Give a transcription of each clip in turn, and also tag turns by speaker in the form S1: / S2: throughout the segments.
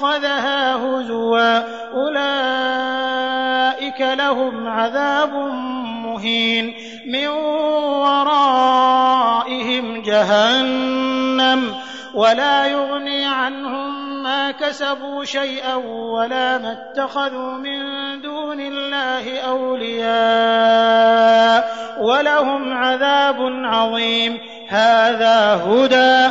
S1: اتخذها هزوا. أولئك لهم عذاب مهين. من ورائهم جهنم. ولا يغني عنهم ما كسبوا شيئا ولا ما اتخذوا من دون الله أولياء. ولهم عذاب عظيم. هذا هدى.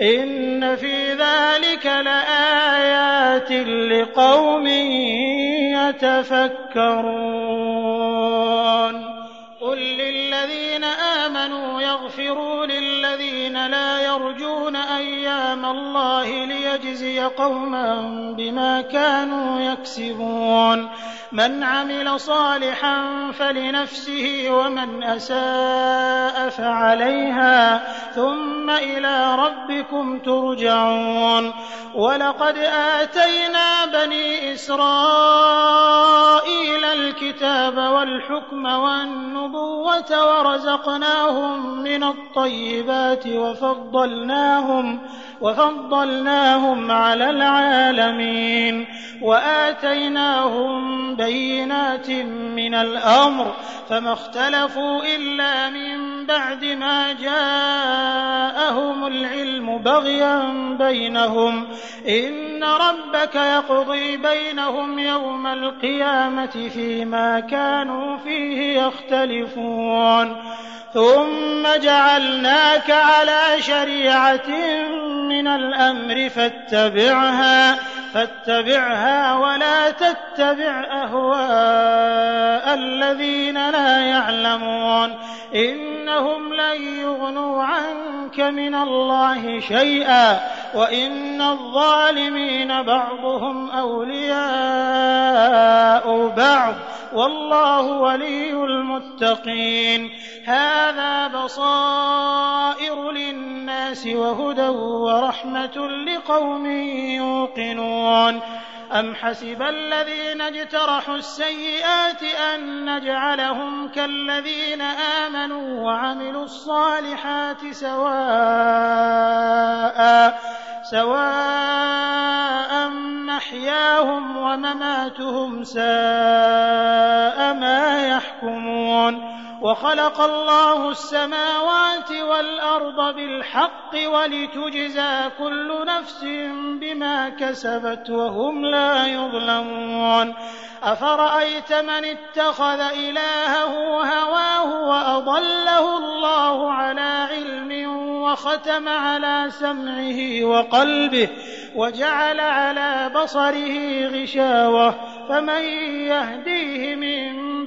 S1: إن في ذلك لآيات لقوم يتفكرون. قل للذين آمنوا يغفروا للذين لا يرجون أيام الله ليجزي قوما بما كانوا يكسبون. من عمل صالحا فلنفسه ومن أساء فعليها ثم إلى ربكم ترجعون. ولقد آتينا بني إسرائيل الكتاب والحكم والنبوة ورزقناهم من الطيبات وفضلناهم وفضلناهم على العالمين وآتيناهم بينات من الأمر فما اختلفوا إلا من بعد ما جاءهم العلم بغيا بينهم إن ربك يقضي بينهم يوم القيامة فيما كانوا فيه يختلفون ثم جعلناك على شريعة من الأمر فاتبعها فاتبعها ولا تتبع أهواء الذين لا يعلمون. إنهم لن يغنوا عنك من الله شيئا وإن الظالمين بعضهم أولياء بعض. والله ولي المتقين. هذا بصائر للناس وهدى ورحمة لقوم يوقنون. أم حسب الذين اجترحوا السيئات أن نجعلهم كالذين آمنوا وعملوا الصالحات سواء سواء محياهم ومماتهم ساء وخلق الله السماوات والأرض بالحق ولتجزى كل نفس بما كسبت وهم لا يظلمون. أفرأيت من اتخذ إلهه هواه وأضله الله على علم وختم على سمعه وقلبه وجعل على بصره غشاوة. فمن يهديه من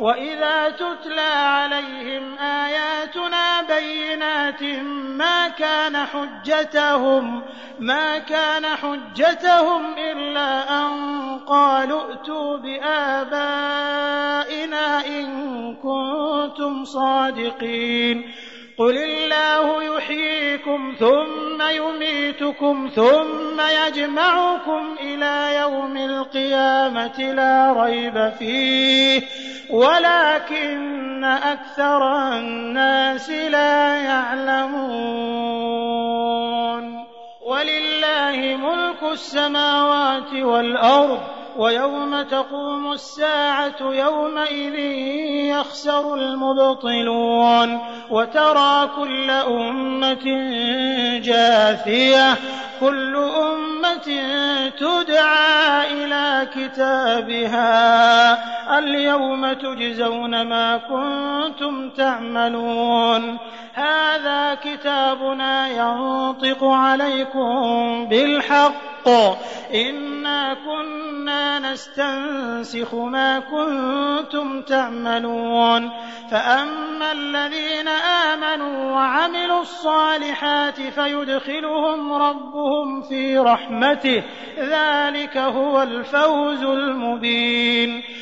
S1: وإذا تتلى عليهم آياتنا بينات ما كان حجتهم ما كان حجتهم إلا أن قالوا ائتوا بآبائنا إن كنتم صادقين قل الله يحييكم ثم يميتكم ثم يجمعكم إلى يوم القيامة لا ريب فيه ولكن أكثر الناس لا يعلمون. ولله ملك السماوات والأرض ويوم تقوم الساعة يومئذ يخسر المبطلون. وترى كل أمة جاثية كل أمة تدعى إلى كتابها. اليوم تجزون ما كنتم تعملون. هذا كتابنا ينطق عليكم بالحق. إنا كنا نستنسخ ما كنتم تعملون. فأما الذين آمنوا وعملوا الصالحات فيدخلهم ربهم في رحمته. ذلك هو الفوز المبين.